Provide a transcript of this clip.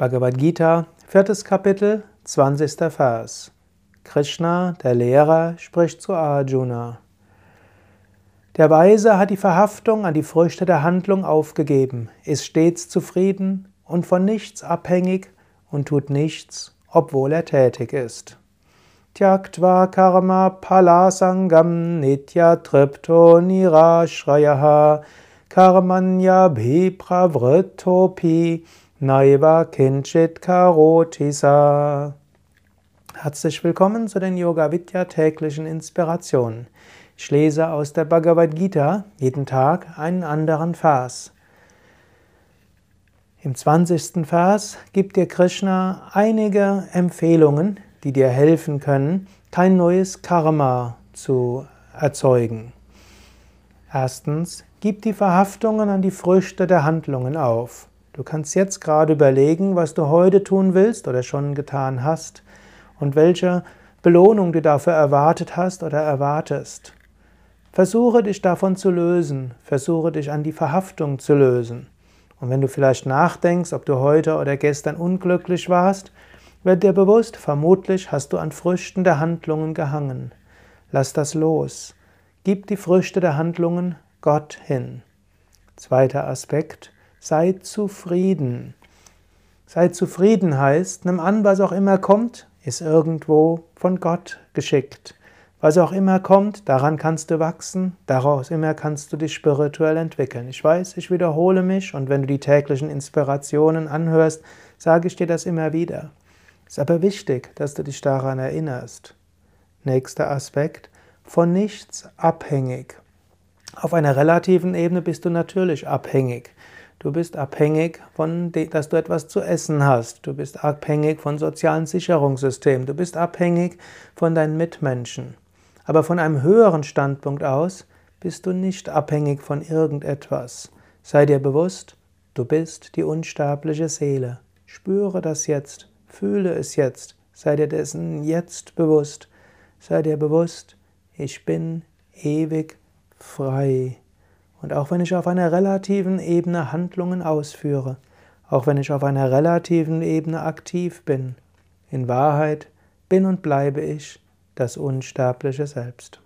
Bhagavad Gita, viertes Kapitel, 20. Vers. Krishna, der Lehrer, spricht zu Arjuna. Der Weise hat die Verhaftung an die Früchte der Handlung aufgegeben, ist stets zufrieden und von nichts abhängig und tut nichts, obwohl er tätig ist. Tyaktva karma palasangam nitya tripto nirashrayaha karmanya bhipravritopi Naiva Kinchit Karotisa. Herzlich willkommen zu den Yoga Vidya täglichen Inspirationen. Ich lese aus der Bhagavad Gita jeden Tag einen anderen Vers. Im 20. Vers gibt dir Krishna einige Empfehlungen, die dir helfen können, kein neues Karma zu erzeugen. Erstens, gib die Verhaftungen an die Früchte der Handlungen auf. Du kannst jetzt gerade überlegen, was du heute tun willst oder schon getan hast und welche Belohnung du dafür erwartet hast oder erwartest. Versuche dich davon zu lösen, versuche dich an die Verhaftung zu lösen. Und wenn du vielleicht nachdenkst, ob du heute oder gestern unglücklich warst, wird dir bewusst, vermutlich hast du an Früchten der Handlungen gehangen. Lass das los. Gib die Früchte der Handlungen Gott hin. Zweiter Aspekt. Sei zufrieden. Sei zufrieden heißt, nimm an, was auch immer kommt, ist irgendwo von Gott geschickt. Was auch immer kommt, daran kannst du wachsen, daraus immer kannst du dich spirituell entwickeln. Ich weiß, ich wiederhole mich und wenn du die täglichen Inspirationen anhörst, sage ich dir das immer wieder. Es ist aber wichtig, dass du dich daran erinnerst. Nächster Aspekt, von nichts abhängig. Auf einer relativen Ebene bist du natürlich abhängig. Du bist abhängig von, dass du etwas zu essen hast. Du bist abhängig von sozialen Sicherungssystemen. Du bist abhängig von deinen Mitmenschen. Aber von einem höheren Standpunkt aus bist du nicht abhängig von irgendetwas. Sei dir bewusst, du bist die unsterbliche Seele. Spüre das jetzt, fühle es jetzt, sei dir dessen jetzt bewusst. Sei dir bewusst, ich bin ewig frei. Und auch wenn ich auf einer relativen Ebene Handlungen ausführe, auch wenn ich auf einer relativen Ebene aktiv bin, in Wahrheit bin und bleibe ich das unsterbliche Selbst.